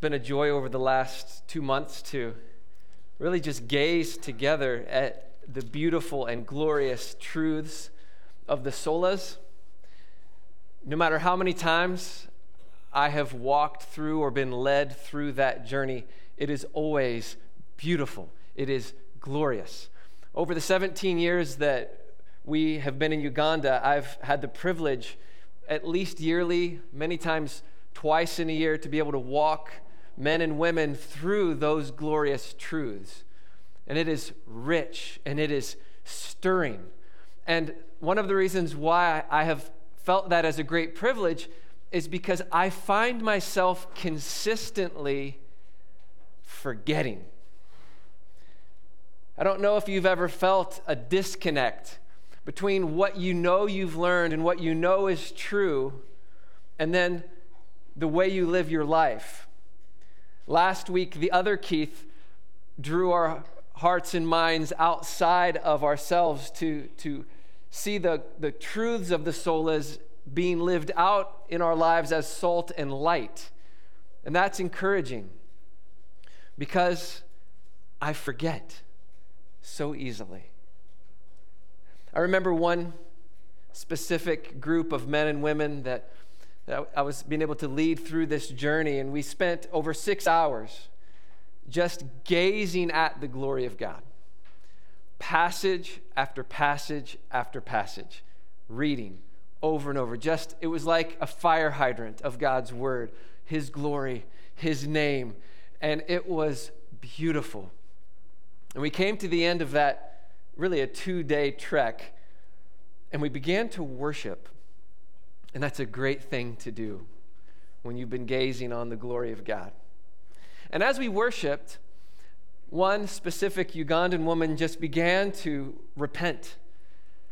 been a joy over the last two months to really just gaze together at the beautiful and glorious truths of the solas. No matter how many times I have walked through or been led through that journey, it is always beautiful. It is glorious. Over the 17 years that we have been in Uganda, I've had the privilege, at least yearly, many times twice in a year, to be able to walk men and women through those glorious truths. And it is rich and it is stirring. And one of the reasons why I have felt that as a great privilege is because I find myself consistently forgetting. I don't know if you've ever felt a disconnect between what you know you've learned and what you know is true, and then the way you live your life. Last week, the other Keith drew our hearts and minds outside of ourselves to, to see the, the truths of the solas being lived out in our lives as salt and light. And that's encouraging because I forget so easily. I remember one specific group of men and women that I was being able to lead through this journey, and we spent over six hours just gazing at the glory of God. Passage after passage after passage, reading over and over. Just, it was like a fire hydrant of God's word, His glory, His name. And it was beautiful. And we came to the end of that, really a two day trek, and we began to worship. And that's a great thing to do when you've been gazing on the glory of God. And as we worshiped, one specific Ugandan woman just began to repent.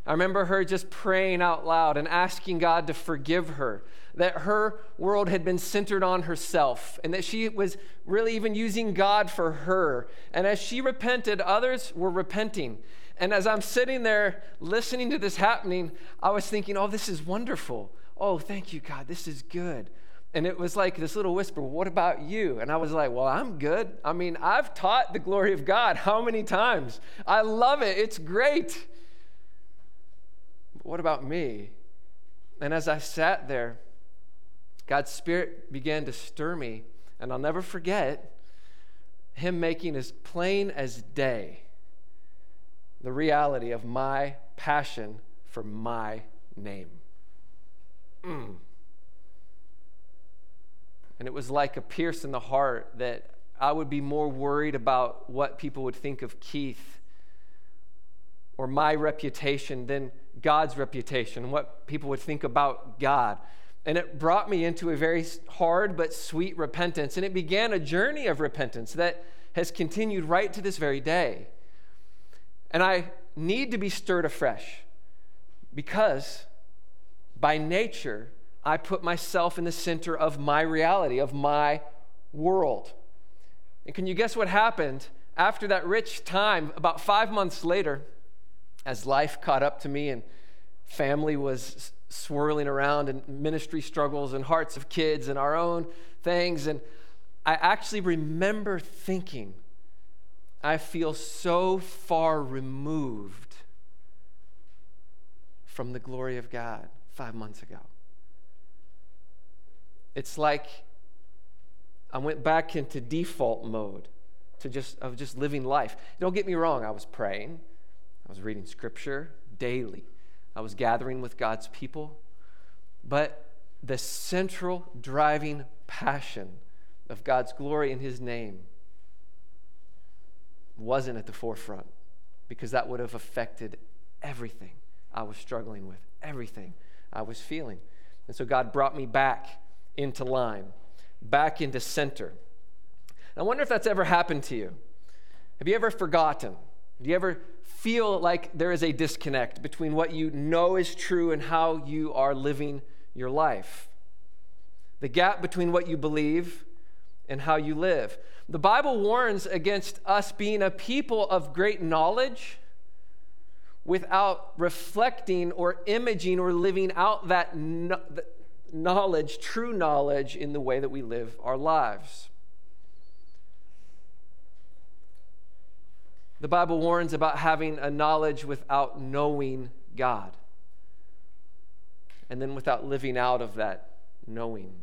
I remember her just praying out loud and asking God to forgive her, that her world had been centered on herself, and that she was really even using God for her. And as she repented, others were repenting. And as I'm sitting there listening to this happening, I was thinking, oh, this is wonderful. Oh, thank you, God. This is good. And it was like this little whisper, What about you? And I was like, Well, I'm good. I mean, I've taught the glory of God how many times? I love it. It's great. But what about me? And as I sat there, God's Spirit began to stir me. And I'll never forget Him making as plain as day the reality of my passion for my name. Mm. And it was like a pierce in the heart that I would be more worried about what people would think of Keith or my reputation than God's reputation, what people would think about God. And it brought me into a very hard but sweet repentance. And it began a journey of repentance that has continued right to this very day. And I need to be stirred afresh because by nature, I put myself in the center of my reality, of my world. And can you guess what happened after that rich time? About five months later, as life caught up to me and family was swirling around and ministry struggles and hearts of kids and our own things. And I actually remember thinking, I feel so far removed from the glory of God five months ago. It's like I went back into default mode to just of just living life. Don't get me wrong, I was praying, I was reading scripture daily, I was gathering with God's people, but the central driving passion of God's glory in His name wasn't at the forefront because that would have affected everything I was struggling with, everything I was feeling. And so God brought me back into line, back into center. I wonder if that's ever happened to you. Have you ever forgotten? Do you ever feel like there is a disconnect between what you know is true and how you are living your life? The gap between what you believe and how you live. The Bible warns against us being a people of great knowledge without reflecting or imaging or living out that knowledge, true knowledge, in the way that we live our lives. The Bible warns about having a knowledge without knowing God, and then without living out of that knowing.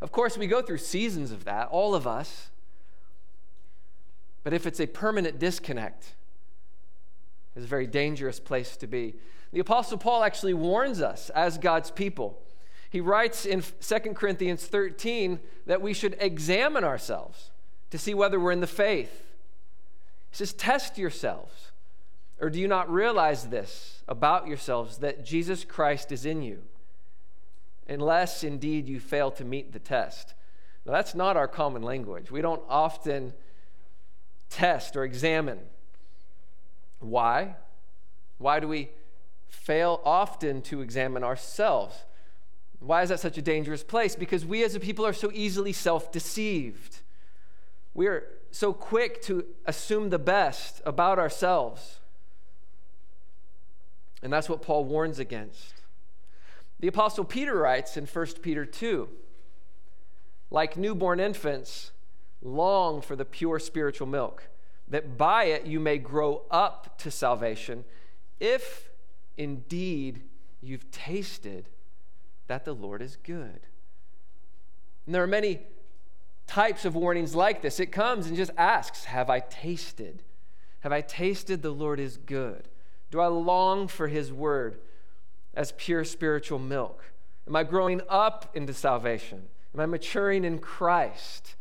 Of course, we go through seasons of that, all of us. But if it's a permanent disconnect, it's a very dangerous place to be. The Apostle Paul actually warns us as God's people. He writes in 2 Corinthians 13 that we should examine ourselves to see whether we're in the faith. He says, Test yourselves. Or do you not realize this about yourselves that Jesus Christ is in you? Unless indeed you fail to meet the test. Now, that's not our common language. We don't often test or examine. Why? Why do we fail often to examine ourselves? Why is that such a dangerous place? Because we as a people are so easily self deceived. We are so quick to assume the best about ourselves. And that's what Paul warns against. The Apostle Peter writes in 1 Peter 2 like newborn infants, long for the pure spiritual milk, that by it you may grow up to salvation, if indeed you've tasted that the Lord is good. And there are many types of warnings like this. It comes and just asks, Have I tasted? Have I tasted the Lord is good? Do I long for his word as pure spiritual milk? Am I growing up into salvation? Am I maturing in Christ?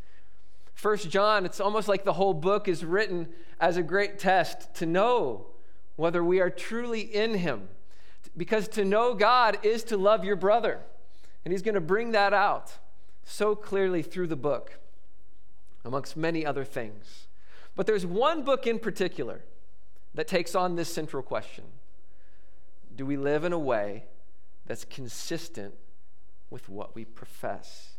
First John, it's almost like the whole book is written as a great test to know whether we are truly in him. Because to know God is to love your brother. And he's going to bring that out so clearly through the book, amongst many other things. But there's one book in particular that takes on this central question Do we live in a way that's consistent with what we profess?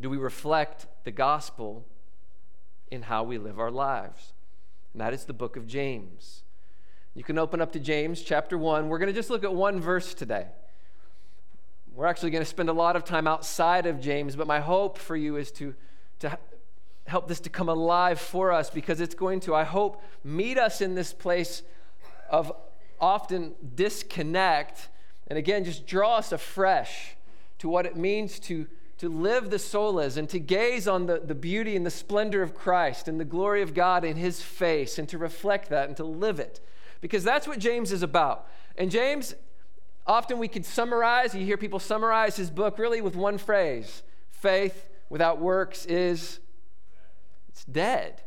Do we reflect the gospel in how we live our lives? And that is the book of James. You can open up to James chapter 1. We're going to just look at one verse today. We're actually going to spend a lot of time outside of James, but my hope for you is to, to help this to come alive for us because it's going to, I hope, meet us in this place of often disconnect and again just draw us afresh to what it means to to live the solas and to gaze on the, the beauty and the splendor of Christ and the glory of God in his face and to reflect that and to live it. Because that's what James is about. And James, often we could summarize, you hear people summarize his book really with one phrase faith without works is it's dead.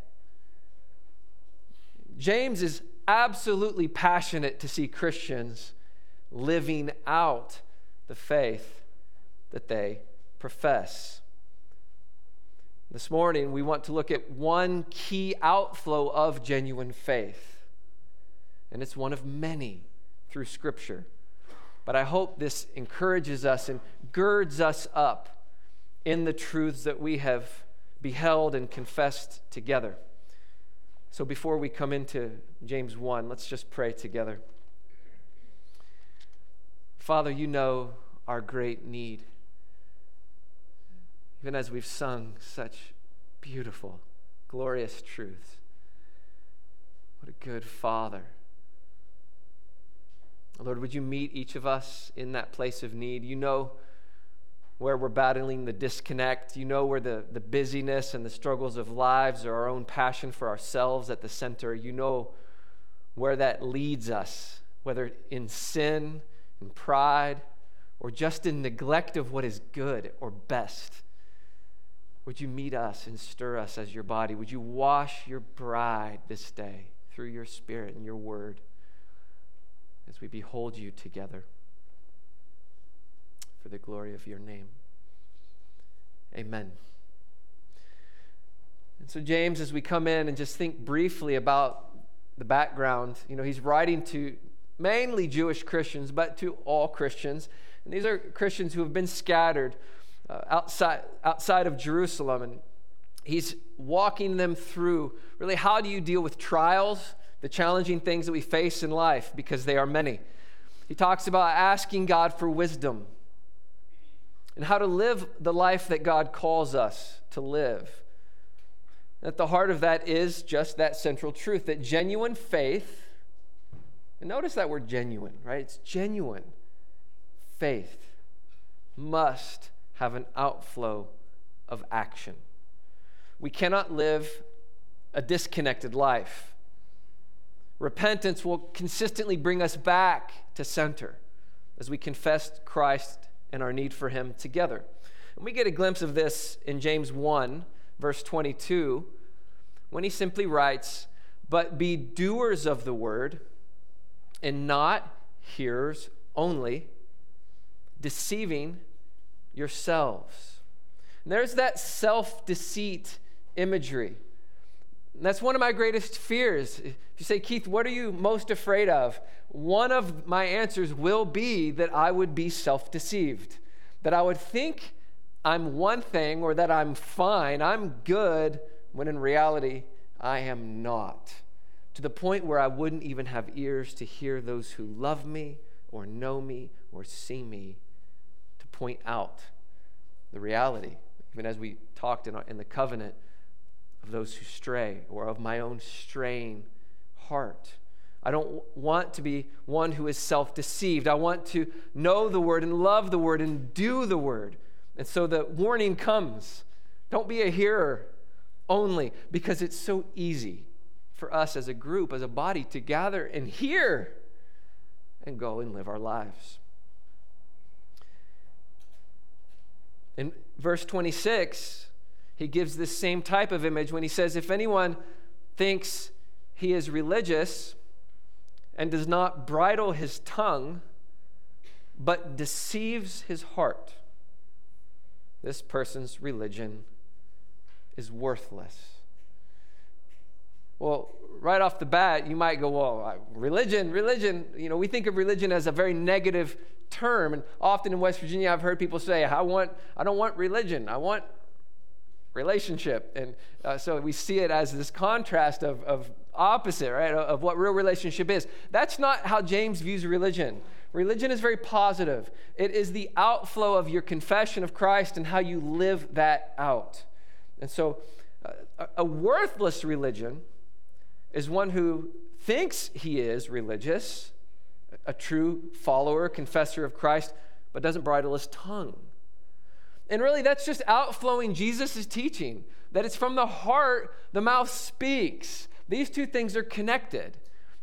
James is absolutely passionate to see Christians living out the faith that they profess. This morning, we want to look at one key outflow of genuine faith, and it's one of many through Scripture. But I hope this encourages us and girds us up in the truths that we have beheld and confessed together. So before we come into James 1, let's just pray together. Father, you know our great need even as we've sung such beautiful, glorious truths. What a good Father. Lord, would you meet each of us in that place of need? You know where we're battling the disconnect. You know where the, the busyness and the struggles of lives or our own passion for ourselves at the center. You know where that leads us, whether in sin, in pride, or just in neglect of what is good or best. Would you meet us and stir us as your body? Would you wash your bride this day through your spirit and your word as we behold you together for the glory of your name? Amen. And so, James, as we come in and just think briefly about the background, you know, he's writing to mainly Jewish Christians, but to all Christians. And these are Christians who have been scattered uh, outside, outside of Jerusalem. And he's walking them through really how do you deal with trials, the challenging things that we face in life, because they are many. He talks about asking God for wisdom and how to live the life that God calls us to live. At the heart of that is just that central truth that genuine faith, and notice that word genuine, right? It's genuine faith must have an outflow of action. We cannot live a disconnected life. Repentance will consistently bring us back to center as we confess Christ and our need for Him together. And we get a glimpse of this in James 1, verse 22, when he simply writes, But be doers of the word and not hearers only, deceiving yourselves. And there's that self deceit imagery. And that's one of my greatest fears. If you say, Keith, what are you most afraid of? One of my answers will be that I would be self deceived, that I would think I'm one thing or that I'm fine, I'm good, when in reality, I am not. To the point where I wouldn't even have ears to hear those who love me or know me or see me point out the reality. Even as we talked in, our, in the covenant of those who stray or of my own straying heart. I don't want to be one who is self deceived. I want to know the word and love the word and do the word. And so the warning comes don't be a hearer only, because it's so easy for us as a group, as a body, to gather and hear and go and live our lives. In verse 26, he gives this same type of image when he says, If anyone thinks he is religious and does not bridle his tongue, but deceives his heart, this person's religion is worthless. Well, right off the bat, you might go, well, religion, religion, you know, we think of religion as a very negative term. And often in West Virginia, I've heard people say, I, want, I don't want religion, I want relationship. And uh, so we see it as this contrast of, of opposite, right, of what real relationship is. That's not how James views religion. Religion is very positive. It is the outflow of your confession of Christ and how you live that out. And so, uh, a worthless religion is one who thinks he is religious, a true follower, confessor of Christ, but doesn't bridle his tongue. And really, that's just outflowing Jesus' teaching that it's from the heart the mouth speaks. These two things are connected.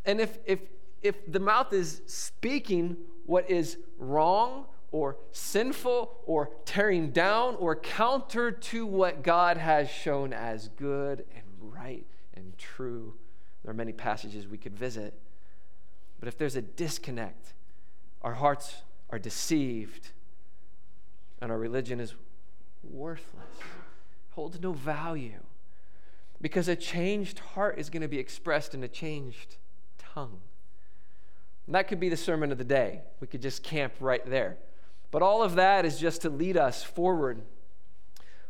And if, if, if the mouth is speaking what is wrong or sinful or tearing down or counter to what God has shown as good and right and true, there are many passages we could visit. But if there's a disconnect, our hearts are deceived and our religion is worthless, holds no value. Because a changed heart is going to be expressed in a changed tongue. And that could be the sermon of the day. We could just camp right there. But all of that is just to lead us forward,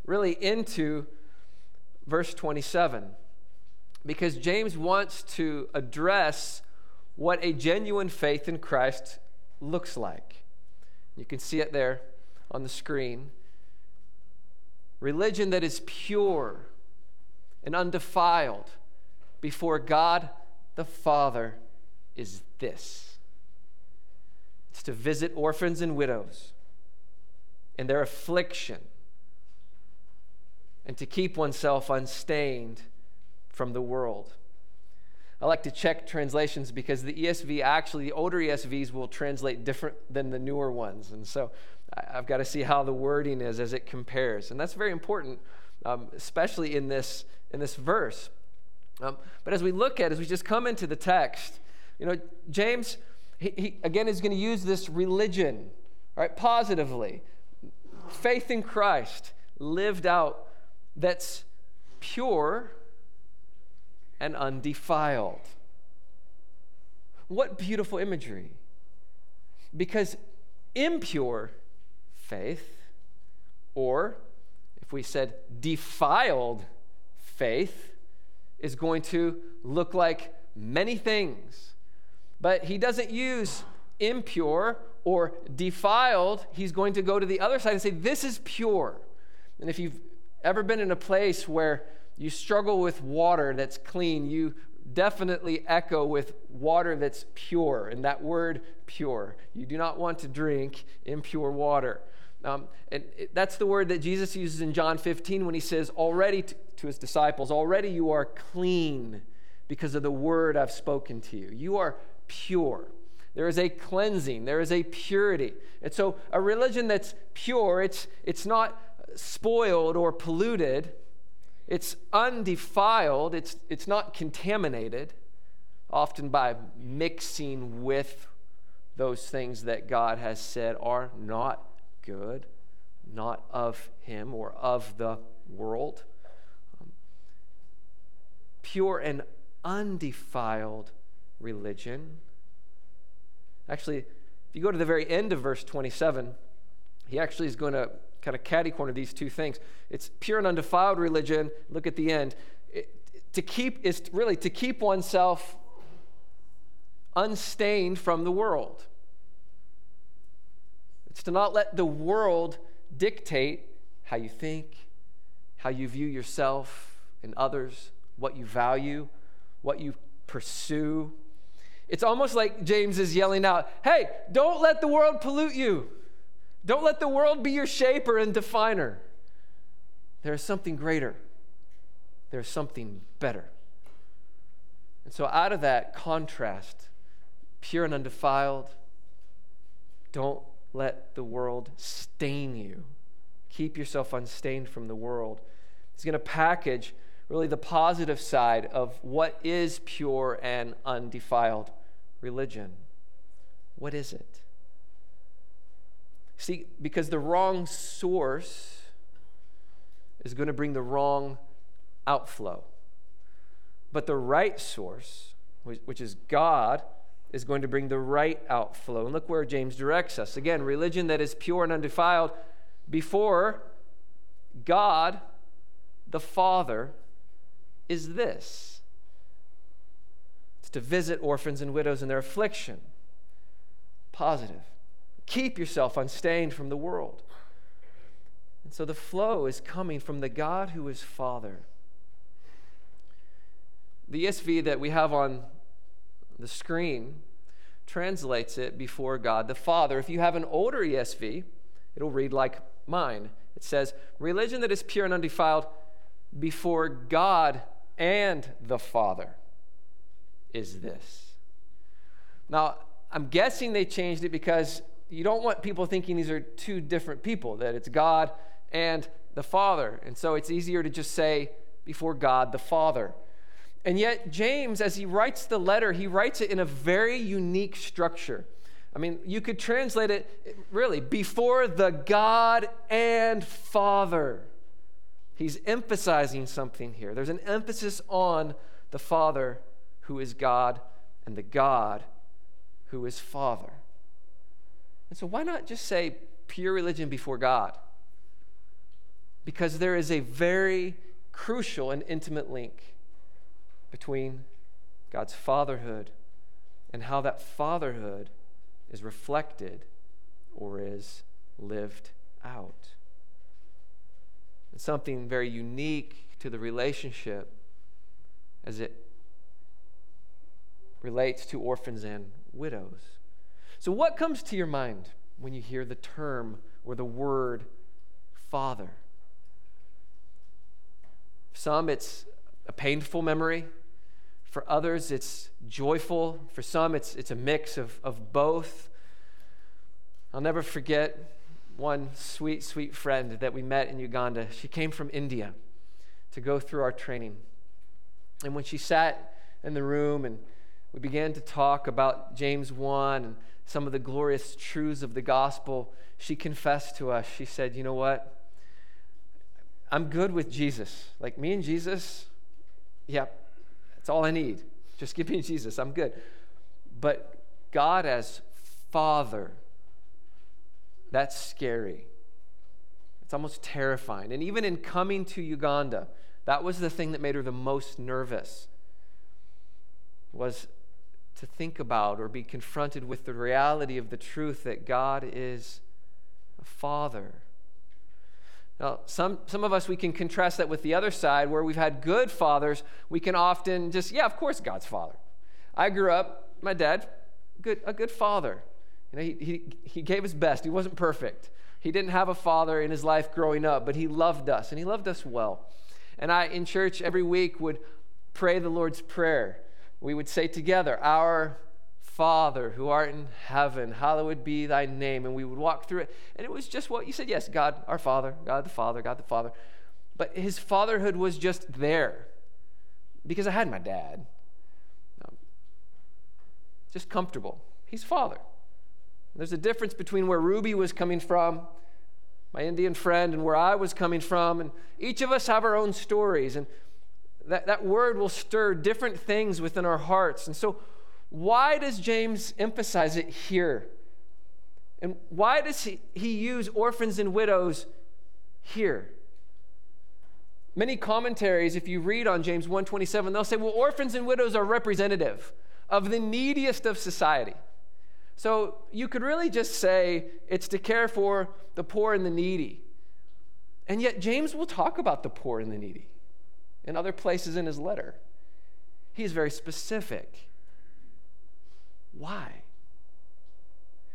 really into verse 27. Because James wants to address what a genuine faith in Christ looks like. You can see it there on the screen. Religion that is pure and undefiled before God the Father is this it's to visit orphans and widows in their affliction and to keep oneself unstained from the world. I like to check translations because the ESV actually, the older ESVs will translate different than the newer ones. And so I've got to see how the wording is as it compares. And that's very important, um, especially in this, in this verse. Um, but as we look at, as we just come into the text, you know, James, he, he again is going to use this religion, right, positively. Faith in Christ lived out that's pure and undefiled. What beautiful imagery. Because impure faith, or if we said defiled faith, is going to look like many things. But he doesn't use impure or defiled. He's going to go to the other side and say, This is pure. And if you've ever been in a place where you struggle with water that's clean, you definitely echo with water that's pure. And that word, pure. You do not want to drink impure water. Um, and it, that's the word that Jesus uses in John 15 when he says, already to, to his disciples, already you are clean because of the word I've spoken to you. You are pure. There is a cleansing, there is a purity. And so, a religion that's pure, it's, it's not spoiled or polluted, it's undefiled, it's, it's not contaminated, often by mixing with those things that God has said are not good, not of Him or of the world. Um, pure and undefiled religion. Actually, if you go to the very end of verse 27, he actually is going to kind of catty corner these two things. It's pure and undefiled religion. Look at the end. It, to keep is really to keep oneself unstained from the world. It's to not let the world dictate how you think, how you view yourself and others, what you value, what you pursue. It's almost like James is yelling out, hey, don't let the world pollute you. Don't let the world be your shaper and definer. There is something greater, there's something better. And so, out of that contrast, pure and undefiled, don't let the world stain you. Keep yourself unstained from the world. He's going to package really the positive side of what is pure and undefiled religion. What is it? See, because the wrong source is going to bring the wrong outflow. But the right source, which is God, is going to bring the right outflow. And look where James directs us. Again, religion that is pure and undefiled before God, the Father, is this it's to visit orphans and widows in their affliction. Positive. Keep yourself unstained from the world. And so the flow is coming from the God who is Father. The ESV that we have on the screen translates it before God the Father. If you have an older ESV, it'll read like mine. It says, Religion that is pure and undefiled before God and the Father is this. Now, I'm guessing they changed it because you don't want people thinking these are two different people, that it's God and the Father. And so it's easier to just say before God the Father. And yet, James, as he writes the letter, he writes it in a very unique structure. I mean, you could translate it really before the God and Father. He's emphasizing something here. There's an emphasis on the Father who is God and the God who is Father. And so, why not just say pure religion before God? Because there is a very crucial and intimate link between God's fatherhood and how that fatherhood is reflected or is lived out. It's something very unique to the relationship as it relates to orphans and widows. So, what comes to your mind when you hear the term or the word father? For some, it's a painful memory. For others, it's joyful. For some, it's, it's a mix of, of both. I'll never forget one sweet, sweet friend that we met in Uganda. She came from India to go through our training. And when she sat in the room and we began to talk about James 1 and some of the glorious truths of the gospel, she confessed to us. She said, You know what? I'm good with Jesus. Like me and Jesus, yeah, that's all I need. Just give me Jesus. I'm good. But God as Father, that's scary. It's almost terrifying. And even in coming to Uganda, that was the thing that made her the most nervous. Was to think about or be confronted with the reality of the truth that God is a father. Now, some, some of us, we can contrast that with the other side where we've had good fathers. We can often just, yeah, of course, God's father. I grew up, my dad, good, a good father. You know, he, he, he gave his best. He wasn't perfect. He didn't have a father in his life growing up, but he loved us, and he loved us well. And I, in church, every week would pray the Lord's Prayer. We would say together, Our Father who art in heaven, hallowed be thy name. And we would walk through it. And it was just what you said yes, God, our Father, God the Father, God the Father. But his fatherhood was just there because I had my dad. Just comfortable. He's father. There's a difference between where Ruby was coming from, my Indian friend, and where I was coming from. And each of us have our own stories. And that, that word will stir different things within our hearts. And so, why does James emphasize it here? And why does he, he use orphans and widows here? Many commentaries, if you read on James 127, they'll say, well, orphans and widows are representative of the neediest of society. So you could really just say it's to care for the poor and the needy. And yet, James will talk about the poor and the needy in other places in his letter. He's very specific. Why?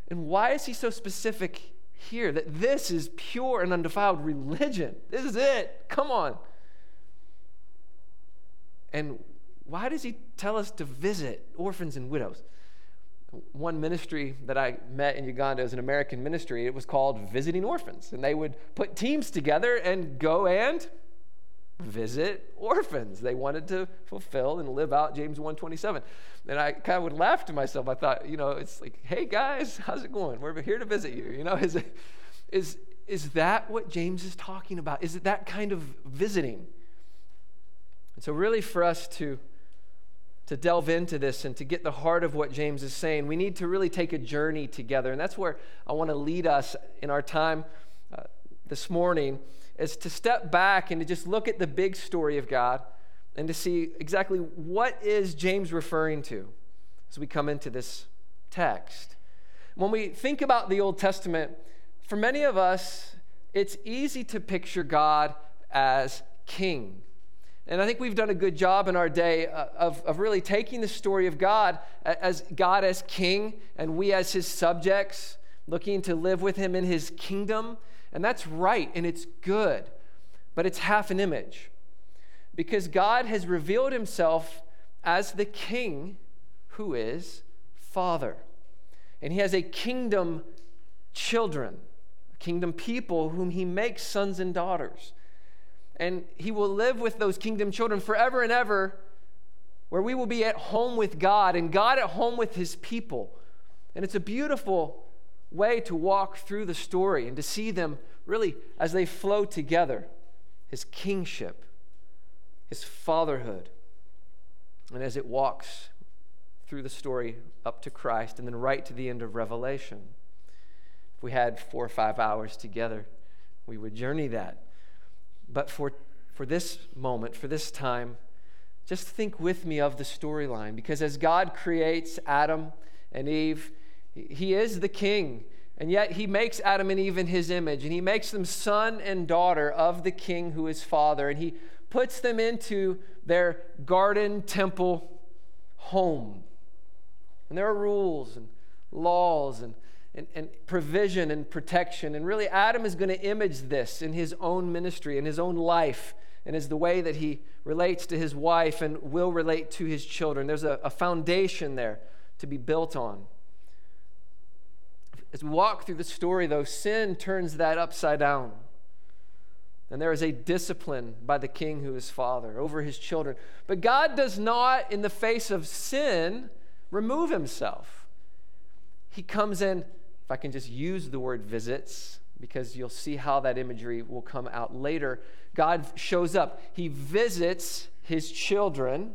And why is he so specific here that this is pure and undefiled religion? This is it. Come on. And why does he tell us to visit orphans and widows? One ministry that I met in Uganda is an American ministry. It was called Visiting Orphans. And they would put teams together and go and visit orphans. They wanted to fulfill and live out James 127. And I kind of would laugh to myself. I thought, you know, it's like, hey guys, how's it going? We're here to visit you. You know, is, it, is, is that what James is talking about? Is it that kind of visiting? And so, really, for us to, to delve into this and to get the heart of what James is saying, we need to really take a journey together. And that's where I want to lead us in our time uh, this morning is to step back and to just look at the big story of God and to see exactly what is James referring to as we come into this text. When we think about the Old Testament, for many of us, it's easy to picture God as king. And I think we've done a good job in our day uh, of, of really taking the story of God as God as king and we as his subjects, looking to live with him in his kingdom and that's right and it's good, but it's half an image. Because God has revealed himself as the king who is Father. And he has a kingdom children, kingdom people whom he makes sons and daughters. And he will live with those kingdom children forever and ever, where we will be at home with God and God at home with his people. And it's a beautiful way to walk through the story and to see them really as they flow together his kingship, his fatherhood, and as it walks through the story up to Christ and then right to the end of Revelation. If we had four or five hours together, we would journey that. But for, for this moment, for this time, just think with me of the storyline because as God creates Adam and Eve, he is the king. And yet he makes Adam and Eve in his image, and he makes them son and daughter of the king who is father, and he puts them into their garden temple home. And there are rules and laws and, and, and provision and protection. And really, Adam is going to image this in his own ministry, in his own life, and is the way that he relates to his wife and will relate to his children. There's a, a foundation there to be built on. As we walk through the story, though, sin turns that upside down. And there is a discipline by the king who is father over his children. But God does not, in the face of sin, remove himself. He comes in, if I can just use the word visits, because you'll see how that imagery will come out later. God shows up, he visits his children,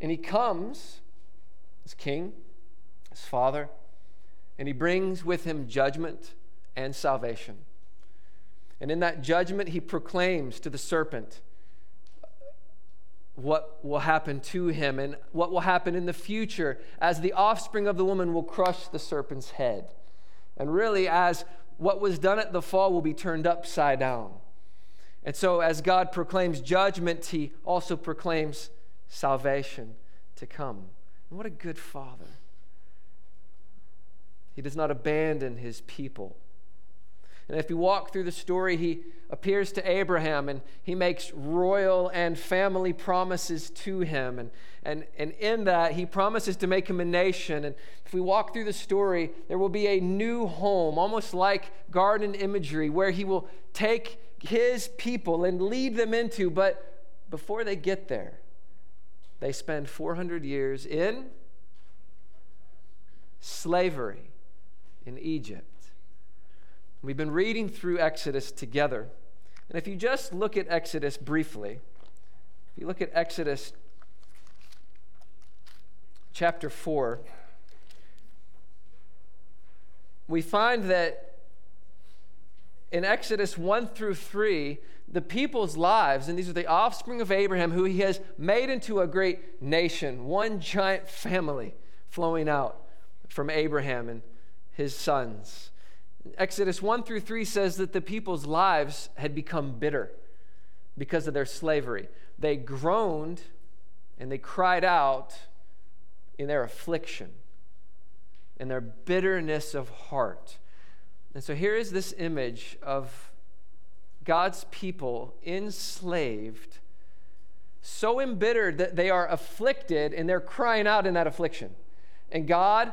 and he comes as king, as father and he brings with him judgment and salvation. And in that judgment, he proclaims to the serpent what will happen to him and what will happen in the future as the offspring of the woman will crush the serpent's head. And really, as what was done at the fall will be turned upside down. And so, as God proclaims judgment, he also proclaims salvation to come. And what a good father. He does not abandon his people. And if you walk through the story, he appears to Abraham and he makes royal and family promises to him. And, and, and in that, he promises to make him a nation. And if we walk through the story, there will be a new home, almost like garden imagery, where he will take his people and lead them into. But before they get there, they spend 400 years in slavery in Egypt. We've been reading through Exodus together. And if you just look at Exodus briefly, if you look at Exodus chapter 4, we find that in Exodus 1 through 3, the people's lives, and these are the offspring of Abraham, who he has made into a great nation, one giant family flowing out from Abraham and his sons. Exodus 1 through 3 says that the people's lives had become bitter because of their slavery. They groaned and they cried out in their affliction and their bitterness of heart. And so here is this image of God's people enslaved, so embittered that they are afflicted and they're crying out in that affliction. And God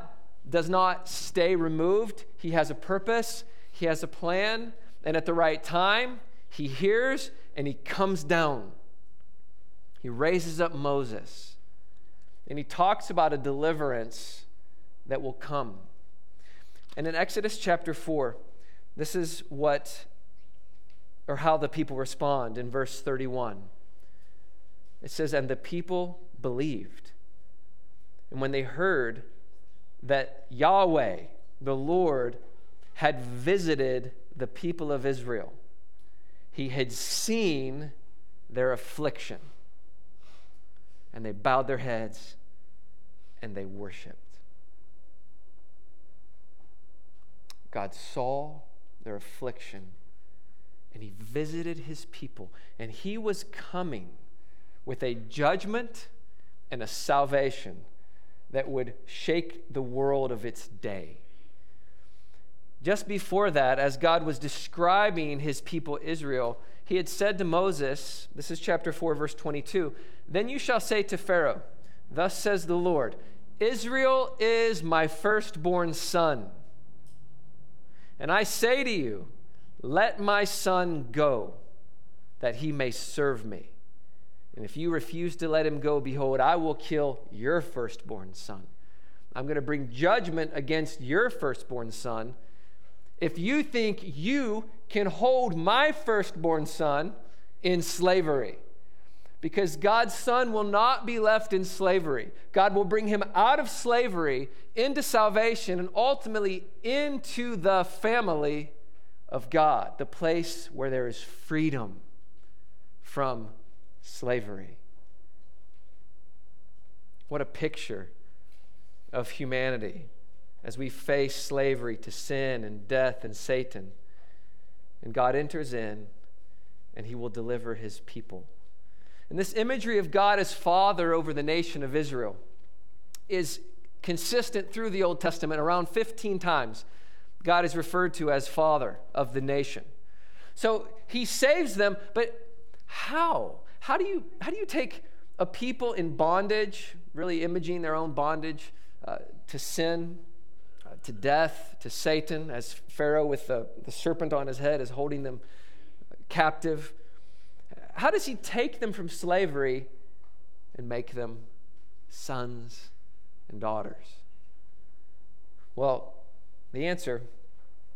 does not stay removed. He has a purpose, He has a plan, and at the right time, He hears and He comes down. He raises up Moses, and He talks about a deliverance that will come. And in Exodus chapter 4, this is what or how the people respond in verse 31. It says, And the people believed. And when they heard that Yahweh, the Lord, had visited the people of Israel. He had seen their affliction. And they bowed their heads and they worshiped. God saw their affliction and he visited his people. And he was coming with a judgment and a salvation that would shake the world of its day. Just before that, as God was describing his people Israel, he had said to Moses, this is chapter 4, verse 22, Then you shall say to Pharaoh, Thus says the Lord, Israel is my firstborn son. And I say to you, Let my son go, that he may serve me. And if you refuse to let him go, behold, I will kill your firstborn son. I'm going to bring judgment against your firstborn son. If you think you can hold my firstborn son in slavery, because God's son will not be left in slavery. God will bring him out of slavery into salvation and ultimately into the family of God, the place where there is freedom from slavery. What a picture of humanity as we face slavery to sin and death and Satan. And God enters in and he will deliver his people. And this imagery of God as Father over the nation of Israel is consistent through the Old Testament. Around 15 times, God is referred to as Father of the nation. So he saves them, but how? How do you, how do you take a people in bondage, really imaging their own bondage uh, to sin, uh, to death, to Satan, as Pharaoh with the, the serpent on his head is holding them captive? How does he take them from slavery and make them sons and daughters? Well, the answer,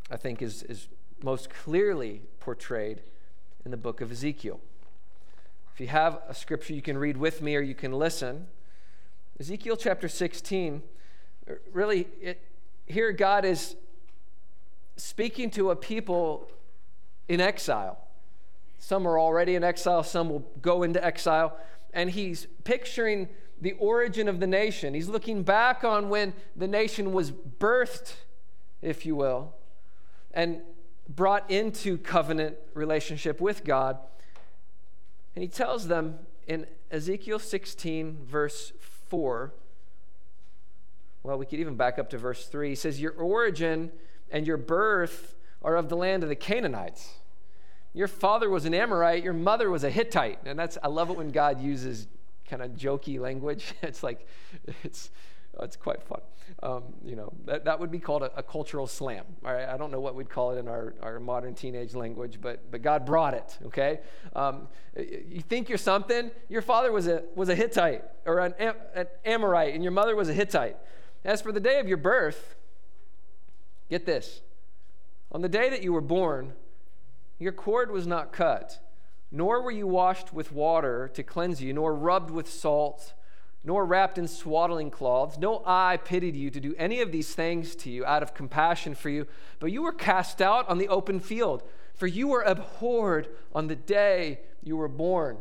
I think, is, is most clearly portrayed in the book of Ezekiel. If you have a scripture you can read with me or you can listen, Ezekiel chapter 16, really, it, here God is speaking to a people in exile. Some are already in exile, some will go into exile. And he's picturing the origin of the nation. He's looking back on when the nation was birthed, if you will. And brought into covenant relationship with God. And he tells them in Ezekiel 16, verse 4, well, we could even back up to verse 3. He says, Your origin and your birth are of the land of the Canaanites. Your father was an Amorite, your mother was a Hittite. And that's, I love it when God uses kind of jokey language. It's like, it's, it's quite fun. Um, you know, that, that would be called a, a, cultural slam. All right? I don't know what we'd call it in our, our modern teenage language, but, but God brought it, okay? Um, you think you're something? Your father was a, was a Hittite or an, an Amorite, and your mother was a Hittite. As for the day of your birth, get this. On the day that you were born, your cord was not cut, nor were you washed with water to cleanse you, nor rubbed with salt nor wrapped in swaddling cloths. No eye pitied you to do any of these things to you out of compassion for you, but you were cast out on the open field, for you were abhorred on the day you were born.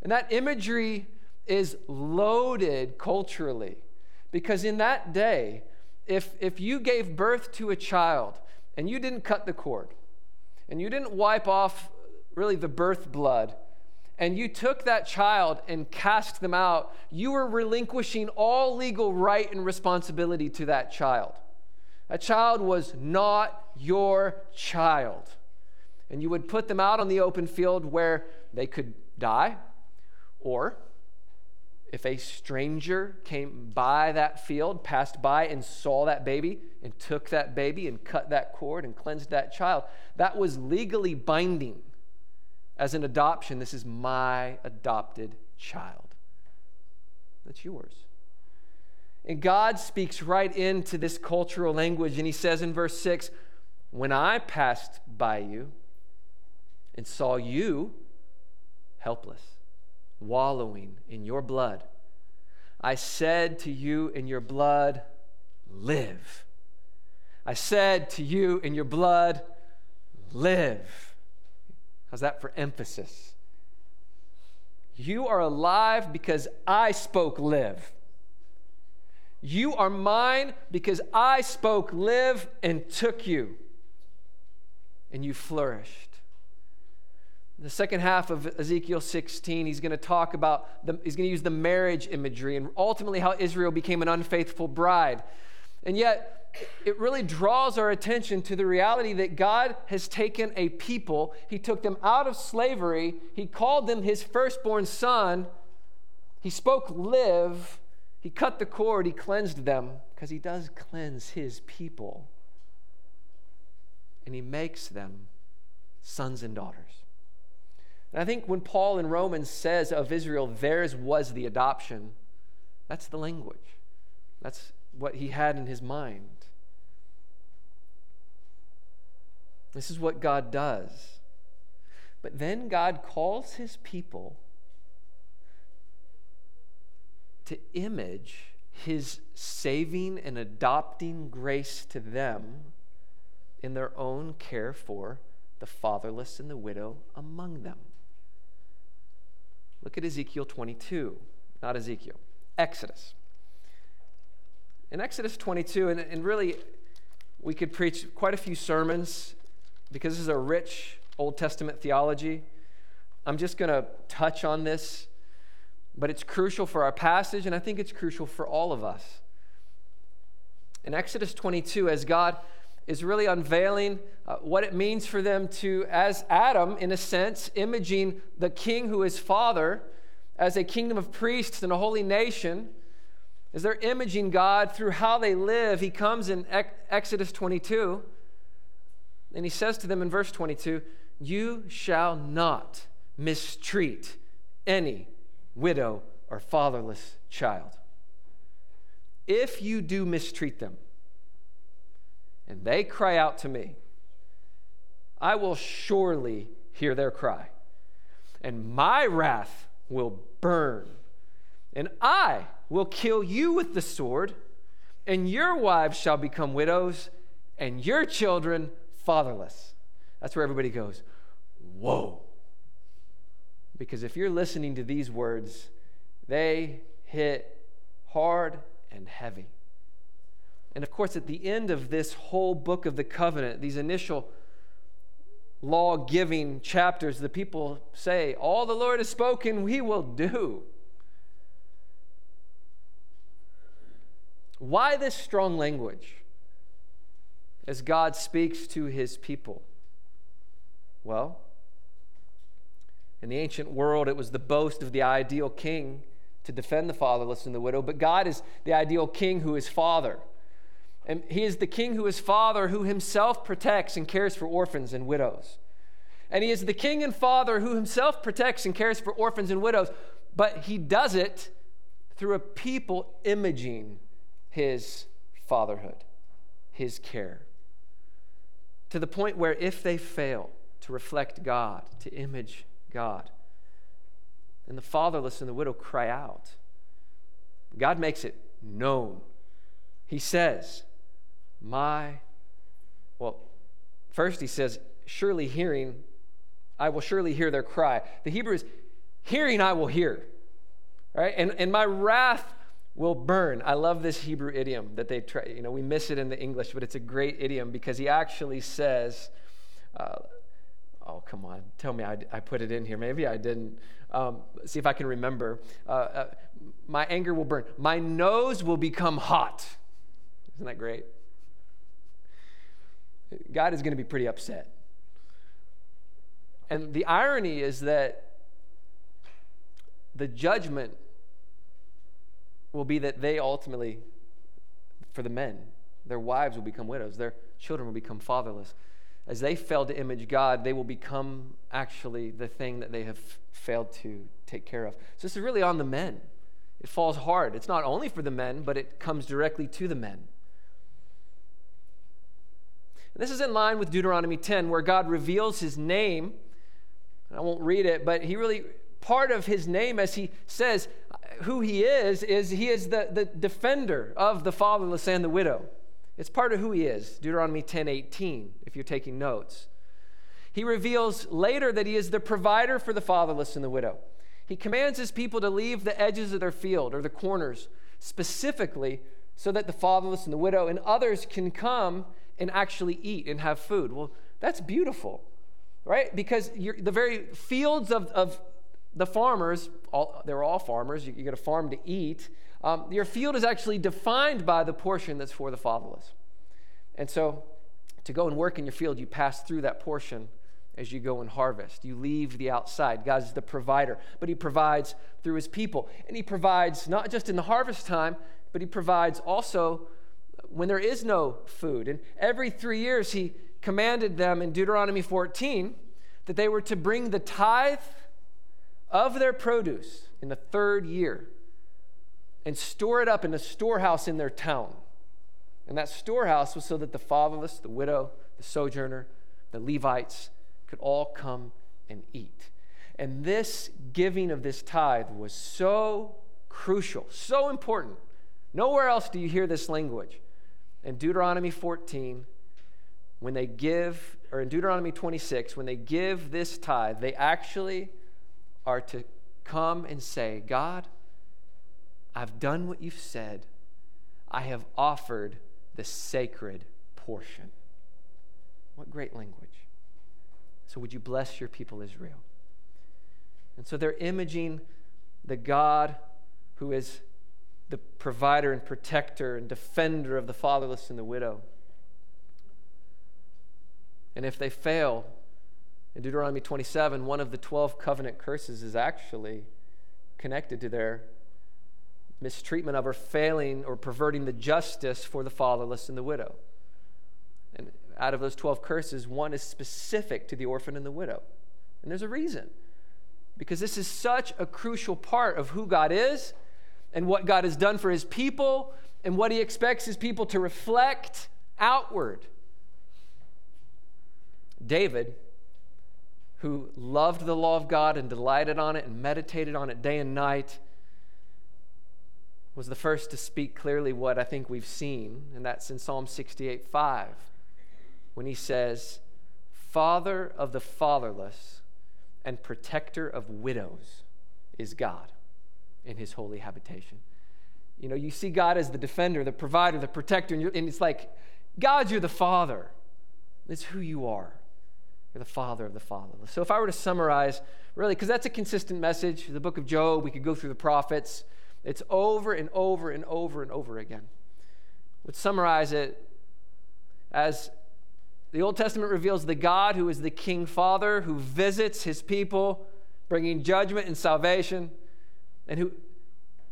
And that imagery is loaded culturally, because in that day, if, if you gave birth to a child and you didn't cut the cord, and you didn't wipe off really the birth blood, and you took that child and cast them out, you were relinquishing all legal right and responsibility to that child. That child was not your child. And you would put them out on the open field where they could die, or if a stranger came by that field, passed by and saw that baby, and took that baby and cut that cord and cleansed that child, that was legally binding as an adoption, this is my adopted child. That's yours. And God speaks right into this cultural language, and He says in verse 6 When I passed by you and saw you helpless, wallowing in your blood, I said to you in your blood, Live. I said to you in your blood, Live. How's that for emphasis? You are alive because I spoke live. You are mine because I spoke live and took you, and you flourished. In the second half of Ezekiel 16, he's going to talk about, the, he's going to use the marriage imagery and ultimately how Israel became an unfaithful bride. And yet, it really draws our attention to the reality that God has taken a people, He took them out of slavery, He called them His firstborn son, He spoke live, He cut the cord, He cleansed them, because He does cleanse His people. And He makes them sons and daughters. And I think when Paul in Romans says of Israel, theirs was the adoption, that's the language. That's what he had in his mind. This is what God does. But then God calls his people to image his saving and adopting grace to them in their own care for the fatherless and the widow among them. Look at Ezekiel 22, not Ezekiel, Exodus. In Exodus 22, and, and really, we could preach quite a few sermons because this is a rich Old Testament theology, I'm just going to touch on this, but it's crucial for our passage, and I think it's crucial for all of us. In Exodus 22, as God is really unveiling uh, what it means for them to, as Adam, in a sense, imaging the king who is father as a kingdom of priests and a holy nation, as they're imaging God through how they live, he comes in Exodus 22 and he says to them in verse 22 You shall not mistreat any widow or fatherless child. If you do mistreat them, and they cry out to me, I will surely hear their cry, and my wrath will burn, and I will kill you with the sword, and your wives shall become widows, and your children fatherless. That's where everybody goes, Whoa. Because if you're listening to these words, they hit hard and heavy. And of course, at the end of this whole book of the covenant, these initial law giving chapters, the people say, All the Lord has spoken, we will do. Why this strong language as God speaks to his people? Well, in the ancient world, it was the boast of the ideal king to defend the fatherless and the widow, but God is the ideal king who is father. And he is the king who is father, who himself protects and cares for orphans and widows. And he is the king and father who himself protects and cares for orphans and widows, but he does it through a people imaging his fatherhood, his care. To the point where if they fail to reflect God, to image God, and the fatherless and the widow cry out, God makes it known. He says, My, well, first he says, Surely hearing, I will surely hear their cry. The Hebrew is, Hearing I will hear. Right? And, and my wrath will burn. I love this Hebrew idiom that they try, you know, we miss it in the English, but it's a great idiom because he actually says, uh, oh, come on, tell me I, I, put it in here. Maybe I didn't. Um, see if I can remember. Uh, uh, my anger will burn. My nose will become hot. Isn't that great? God is going to be pretty upset. And the irony is that the judgment will be that they ultimately, for the men, their wives will become widows, their children will become fatherless. As they fail to image God, they will become actually the thing that they have failed to take care of. So this is really on the men. It falls hard. It's not only for the men, but it comes directly to the men. And this is in line with Deuteronomy 10, where God reveals his name. I won't read it, but he really, part of his name, as he says, who he is, is he is the, the defender of the fatherless and the widow. It's part of who he is. Deuteronomy 10 18, if you're taking notes. He reveals later that he is the provider for the fatherless and the widow. He commands his people to leave the edges of their field or the corners specifically so that the fatherless and the widow and others can come and actually eat and have food. Well, that's beautiful, right? Because the very fields of, of the farmers, all, they're all farmers, you, you get a farm to eat. Um, your field is actually defined by the portion that's for the fatherless. And so to go and work in your field, you pass through that portion as you go and harvest. You leave the outside. God is the provider, but He provides through His people. And He provides not just in the harvest time, but He provides also when there is no food. And every three years, He commanded them in Deuteronomy 14 that they were to bring the tithe of their produce in the third year and store it up in a storehouse in their town. And that storehouse was so that the fatherless, the widow, the sojourner, the Levites could all come and eat. And this giving of this tithe was so crucial, so important. Nowhere else do you hear this language. In Deuteronomy 14, when they give, or in Deuteronomy 26, when they give this tithe, they actually are to come and say, God, I've done what you've said. I have offered the sacred portion. What great language. So, would you bless your people, Israel? And so they're imaging the God who is the provider and protector and defender of the fatherless and the widow. And if they fail, in Deuteronomy 27, one of the 12 covenant curses is actually connected to their mistreatment of or failing or perverting the justice for the fatherless and the widow. And out of those 12 curses, one is specific to the orphan and the widow. And there's a reason. Because this is such a crucial part of who God is and what God has done for his people and what he expects his people to reflect outward. David who loved the law of God and delighted on it and meditated on it day and night, was the first to speak clearly what I think we've seen, and that's in Psalm 68 5, when he says, Father of the fatherless and protector of widows is God in his holy habitation. You know, you see God as the defender, the provider, the protector, and, and it's like, God, you're the Father. It's who you are. You're the father of the fatherless. So if I were to summarize, really, because that's a consistent message, the book of Job, we could go through the prophets. It's over and over and over and over again. Would summarize it as the Old Testament reveals the God who is the King Father, who visits his people, bringing judgment and salvation, and who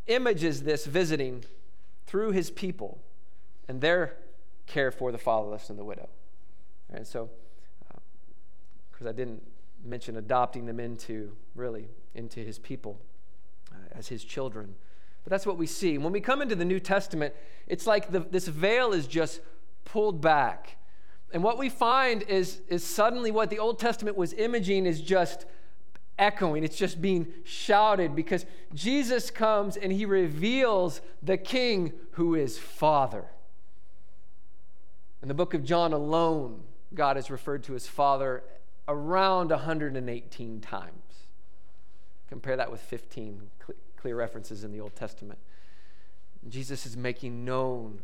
images this visiting through his people and their care for the fatherless and the widow. And so, because I didn't mention adopting them into, really, into his people uh, as his children. But that's what we see. When we come into the New Testament, it's like the, this veil is just pulled back. And what we find is, is suddenly what the Old Testament was imaging is just echoing, it's just being shouted because Jesus comes and he reveals the King who is Father. In the book of John alone, God is referred to as Father around 118 times. Compare that with 15 clear references in the Old Testament. Jesus is making known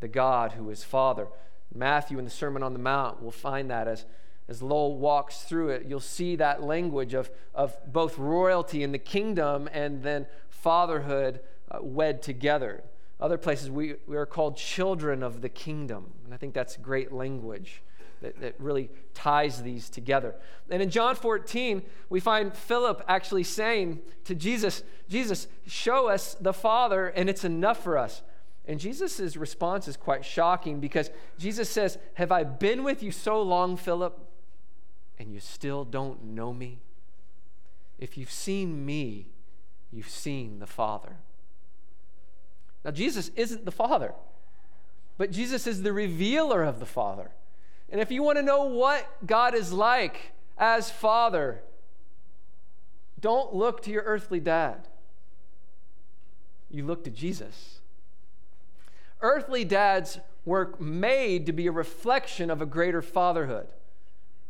the God who is Father. Matthew in the Sermon on the Mount will find that as, as Lowell walks through it. You'll see that language of, of both royalty in the kingdom and then fatherhood uh, wed together. Other places, we, we are called children of the kingdom. And I think that's great language that, that really ties these together. And in John 14, we find Philip actually saying to Jesus, Jesus, show us the Father, and it's enough for us. And Jesus' response is quite shocking because Jesus says, Have I been with you so long, Philip, and you still don't know me? If you've seen me, you've seen the Father. Now, Jesus isn't the Father, but Jesus is the revealer of the Father. And if you want to know what God is like as Father, don't look to your earthly dad. You look to Jesus. Earthly dads were made to be a reflection of a greater fatherhood.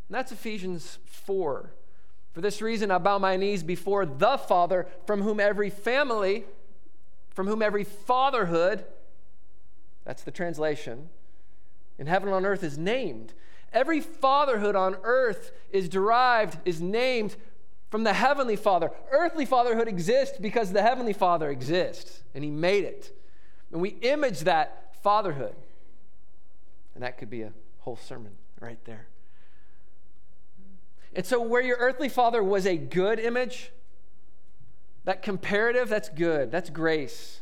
And that's Ephesians 4. For this reason, I bow my knees before the Father, from whom every family, from whom every fatherhood, that's the translation, in heaven and on earth is named. Every fatherhood on earth is derived, is named from the Heavenly Father. Earthly fatherhood exists because the Heavenly Father exists, and He made it. And we image that fatherhood. And that could be a whole sermon right there. And so, where your earthly father was a good image, that comparative, that's good. That's grace.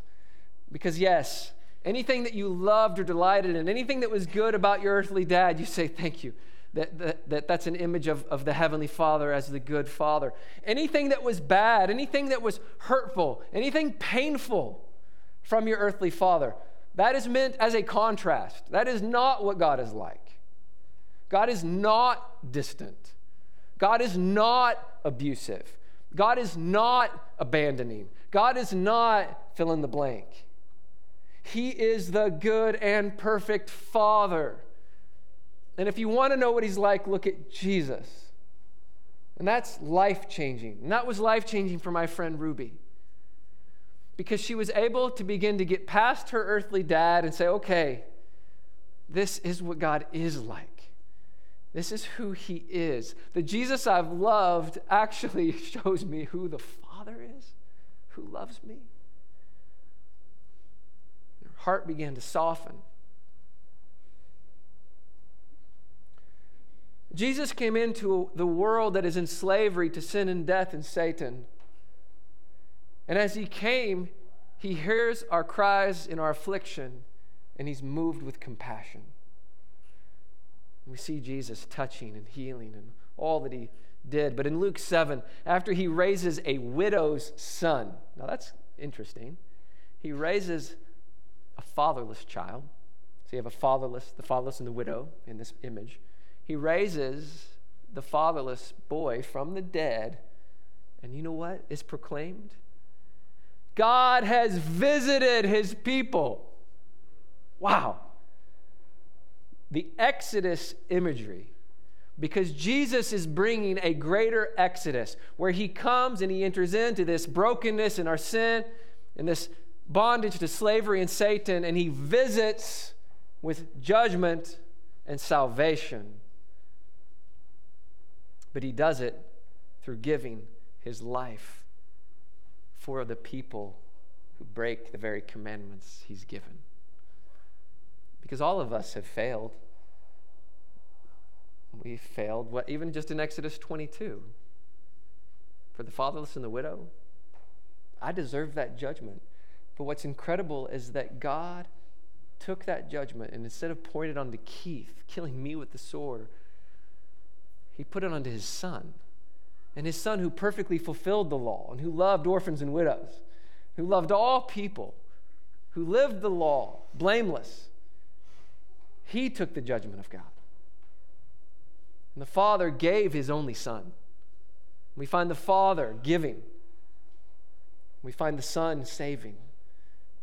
Because, yes, anything that you loved or delighted in, anything that was good about your earthly dad, you say, Thank you. That, that, that, that's an image of, of the Heavenly Father as the good Father. Anything that was bad, anything that was hurtful, anything painful from your earthly father, that is meant as a contrast. That is not what God is like. God is not distant. God is not abusive. God is not abandoning. God is not fill in the blank. He is the good and perfect Father. And if you want to know what He's like, look at Jesus. And that's life changing. And that was life changing for my friend Ruby. Because she was able to begin to get past her earthly dad and say, okay, this is what God is like. This is who He is. The Jesus I've loved actually shows me who the Father is, who loves me heart began to soften. Jesus came into the world that is in slavery to sin and death and Satan. And as he came, he hears our cries in our affliction and he's moved with compassion. We see Jesus touching and healing and all that he did. But in Luke 7, after he raises a widow's son, now that's interesting. He raises a fatherless child. So you have a fatherless, the fatherless and the widow in this image. He raises the fatherless boy from the dead, and you know what is proclaimed? God has visited his people. Wow. The Exodus imagery, because Jesus is bringing a greater Exodus where he comes and he enters into this brokenness and our sin and this bondage to slavery and Satan, and he visits with judgment and salvation. but he does it through giving his life for the people who break the very commandments he's given. Because all of us have failed. We failed, what, even just in Exodus 22. For the fatherless and the widow, I deserve that judgment. But what's incredible is that God took that judgment and instead of pointing it onto Keith, killing me with the sword, he put it onto his son. And his son, who perfectly fulfilled the law and who loved orphans and widows, who loved all people, who lived the law blameless, he took the judgment of God. And the Father gave his only Son. We find the Father giving, we find the Son saving,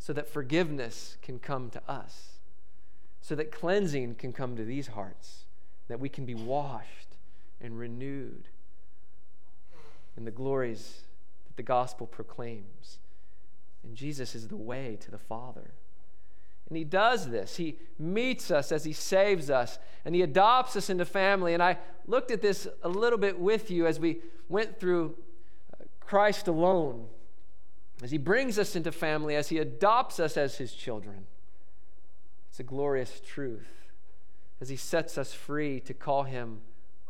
so that forgiveness can come to us, so that cleansing can come to these hearts, that we can be washed and renewed in the glories that the gospel proclaims. And Jesus is the way to the Father. And he does this. He meets us as he saves us, and he adopts us into family. And I looked at this a little bit with you as we went through uh, Christ alone, as he brings us into family, as he adopts us as his children. It's a glorious truth as he sets us free to call him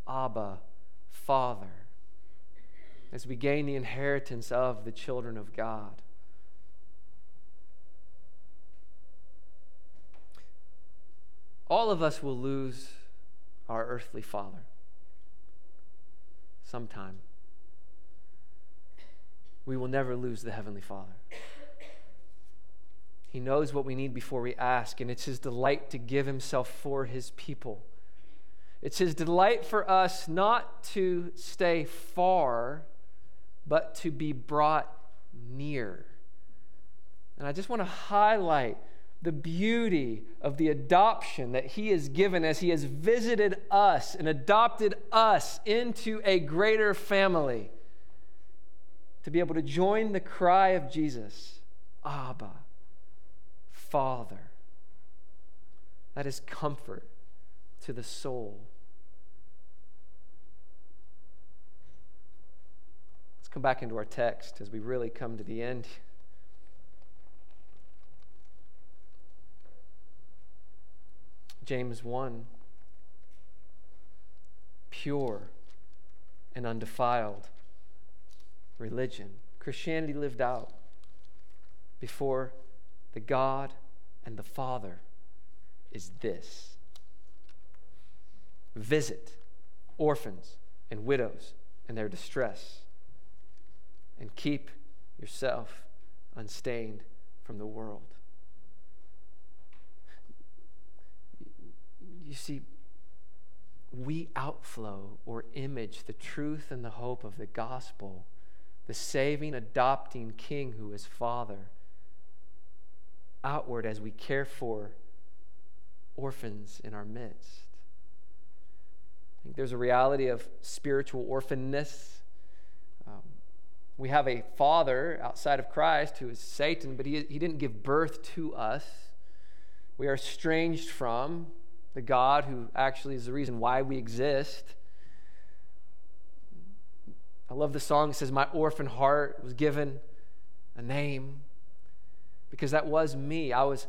Abba, Father, as we gain the inheritance of the children of God. All of us will lose our earthly father sometime. We will never lose the Heavenly Father. He knows what we need before we ask, and it's His delight to give Himself for His people. It's His delight for us not to stay far, but to be brought near. And I just want to highlight the beauty of the adoption that He has given as He has visited us and adopted us into a greater family. To be able to join the cry of Jesus Abba, Father. That is comfort to the soul. Let's come back into our text as we really come to the end. James 1 pure and undefiled religion. Christianity lived out before the God and the Father is this visit orphans and widows in their distress and keep yourself unstained from the world. You see, we outflow or image the truth and the hope of the gospel, the saving, adopting King who is Father, outward as we care for orphans in our midst. I think there's a reality of spiritual orphanness. Um, we have a father outside of Christ who is Satan, but he, he didn't give birth to us. We are estranged from, the God who actually is the reason why we exist. I love the song It says, My orphan heart was given a name because that was me. I was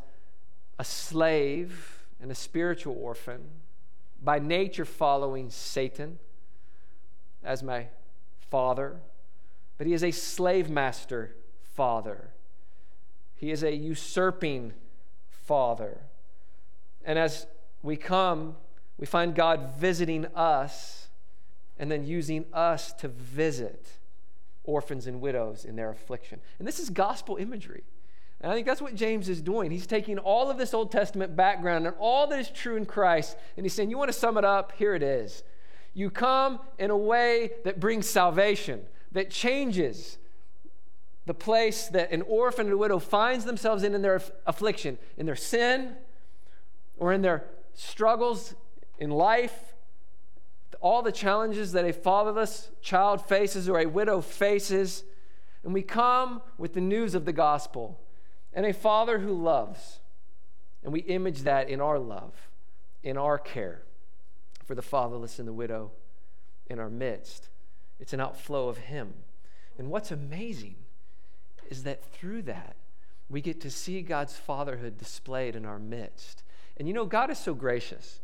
a slave and a spiritual orphan, by nature following Satan as my father, but he is a slave master father. He is a usurping father. And as we come, we find God visiting us and then using us to visit orphans and widows in their affliction. And this is gospel imagery. And I think that's what James is doing. He's taking all of this Old Testament background and all that is true in Christ, and he's saying, You want to sum it up? Here it is. You come in a way that brings salvation, that changes the place that an orphan and a widow finds themselves in in their affliction, in their sin, or in their struggles in life, all the challenges that a fatherless child faces or a widow faces, and we come with the news of the gospel and a father who loves. And we image that in our love, in our care for the fatherless and the widow in our midst. It's an outflow of Him. And what's amazing is that through that, we get to see God's fatherhood displayed in our midst. And you know, God is so gracious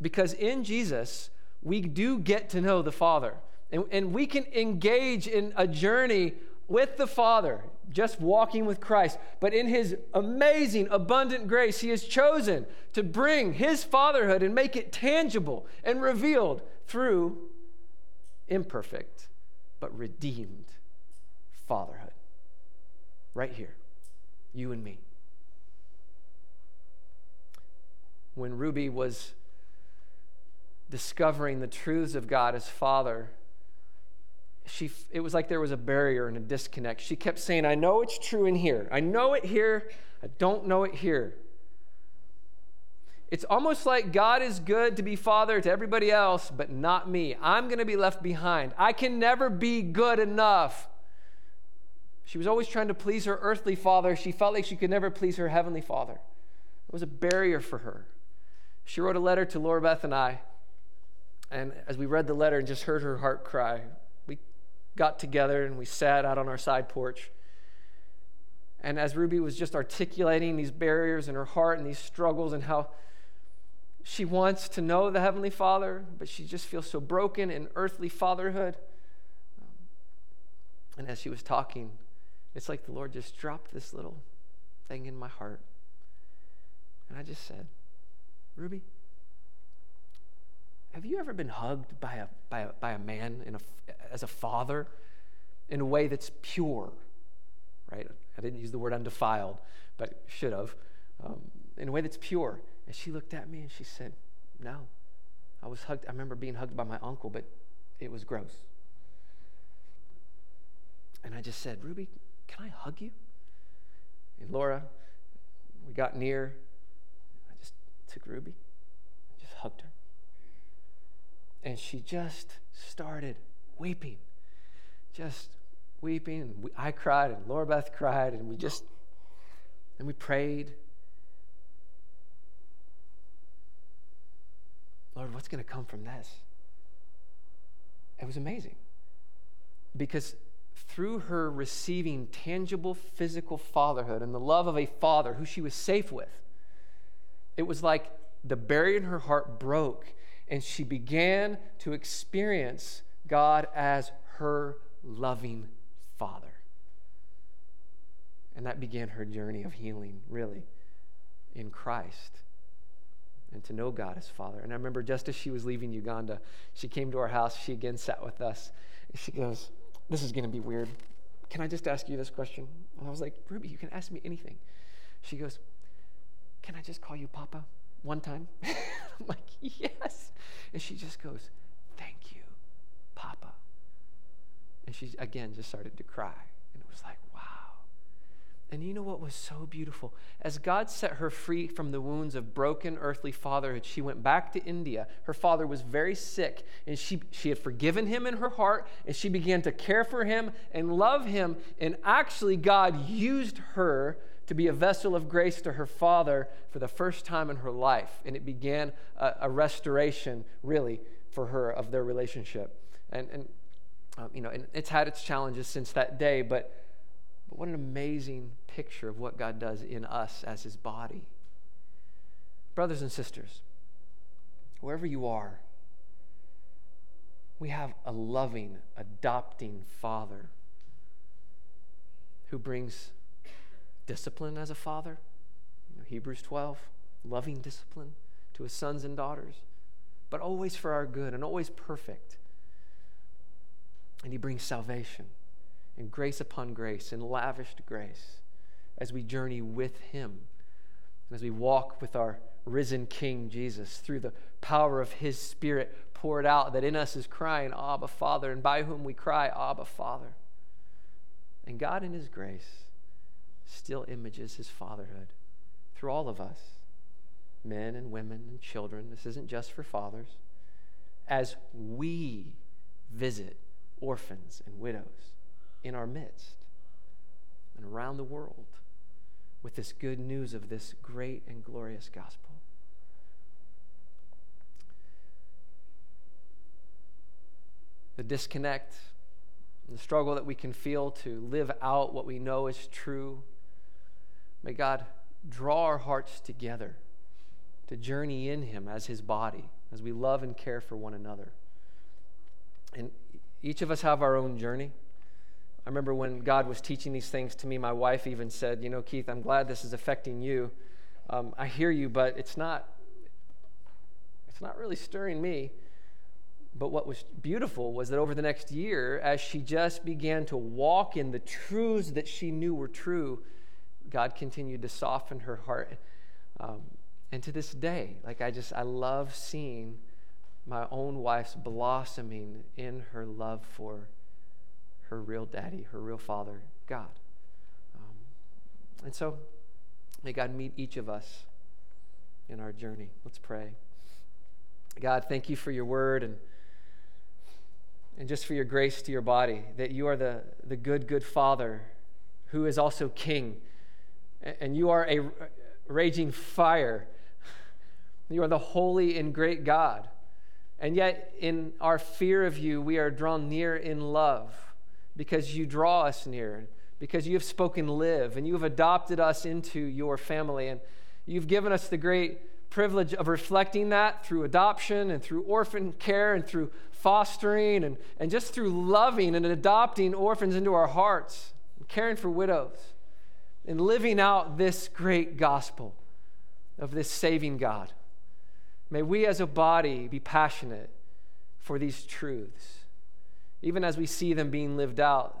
because in Jesus, we do get to know the Father. And, and we can engage in a journey with the Father, just walking with Christ. But in His amazing, abundant grace, He has chosen to bring His fatherhood and make it tangible and revealed through imperfect but redeemed fatherhood. Right here, you and me. When Ruby was discovering the truths of God as Father, she, it was like there was a barrier and a disconnect. She kept saying, I know it's true in here. I know it here. I don't know it here. It's almost like God is good to be father to everybody else, but not me. I'm going to be left behind. I can never be good enough. She was always trying to please her earthly father. She felt like she could never please her heavenly father. It was a barrier for her. She wrote a letter to Laura Beth and I. And as we read the letter and just heard her heart cry, we got together and we sat out on our side porch. And as Ruby was just articulating these barriers in her heart and these struggles and how she wants to know the Heavenly Father, but she just feels so broken in earthly fatherhood. And as she was talking, it's like the Lord just dropped this little thing in my heart. And I just said, Ruby, have you ever been hugged by a, by a, by a man in a, as a father in a way that's pure? Right? I didn't use the word undefiled, but should have. Um, in a way that's pure. And she looked at me and she said, No. I was hugged. I remember being hugged by my uncle, but it was gross. And I just said, Ruby, can I hug you? And Laura, we got near. I just took Ruby, just hugged her. And she just started weeping, just weeping. And we, I cried, and Laura Beth cried, and we just, and we prayed. Lord, what's going to come from this? It was amazing. Because through her receiving tangible physical fatherhood and the love of a father who she was safe with, it was like the barrier in her heart broke and she began to experience God as her loving Father. And that began her journey of healing, really, in Christ and to know God as Father. And I remember just as she was leaving Uganda, she came to our house. She again sat with us. She goes, This is going to be weird. Can I just ask you this question? And I was like, Ruby, you can ask me anything. She goes, Can I just call you Papa one time? I'm like, Yes. And she just goes, Thank you, Papa. And she again just started to cry. And it was like, wow. And you know what was so beautiful? As God set her free from the wounds of broken earthly fatherhood, she went back to India. Her father was very sick, and she, she had forgiven him in her heart, and she began to care for him and love him. And actually, God used her to be a vessel of grace to her father for the first time in her life. And it began a, a restoration, really, for her of their relationship. And, and um, you know, and it's had its challenges since that day, but, but what an amazing picture of what God does in us as his body. Brothers and sisters, wherever you are, we have a loving, adopting Father who brings discipline as a father. You know, Hebrews 12, loving discipline to his sons and daughters, but always for our good and always perfect. And he brings salvation and grace upon grace and lavished grace as we journey with him and as we walk with our risen King Jesus through the power of his Spirit poured out that in us is crying, Abba, Father, and by whom we cry, Abba, Father. And God, in his grace, still images his fatherhood through all of us men and women and children. This isn't just for fathers. As we visit orphans and widows in our midst and around the world with this good news of this great and glorious gospel. the disconnect, the struggle that we can feel to live out what we know is true. May God draw our hearts together to journey in Him as His body, as we love and care for one another. And each of us have our own journey. I remember when God was teaching these things to me, my wife even said, You know, Keith, I'm glad this is affecting you. Um, I hear you, but it's not, it's not really stirring me. But what was beautiful was that over the next year, as she just began to walk in the truths that she knew were true, God continued to soften her heart. Um, and to this day, like I just, I love seeing my own wife's blossoming in her love for her real daddy, her real father, God. Um, and so, may God meet each of us in our journey. Let's pray. God, thank you for your word and and just for your grace to your body, that you are the, the good, good Father who is also King. And you are a raging fire. You are the holy and great God. And yet, in our fear of you, we are drawn near in love because you draw us near, because you have spoken live, and you have adopted us into your family. And you've given us the great privilege of reflecting that through adoption and through orphan care and through fostering and, and just through loving and adopting orphans into our hearts, and caring for widows, and living out this great gospel of this saving God. May we as a body be passionate for these truths, even as we see them being lived out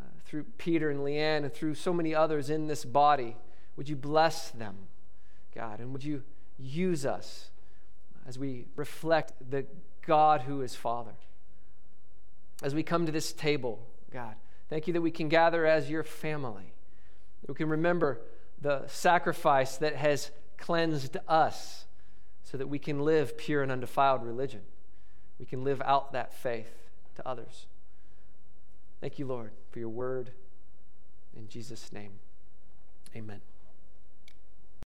uh, through Peter and Leanne and through so many others in this body. Would you bless them, God, and would you use us as we reflect the God who is Father. As we come to this table, God, thank you that we can gather as your family. We can remember the sacrifice that has cleansed us so that we can live pure and undefiled religion. We can live out that faith to others. Thank you, Lord, for your word. In Jesus' name, amen.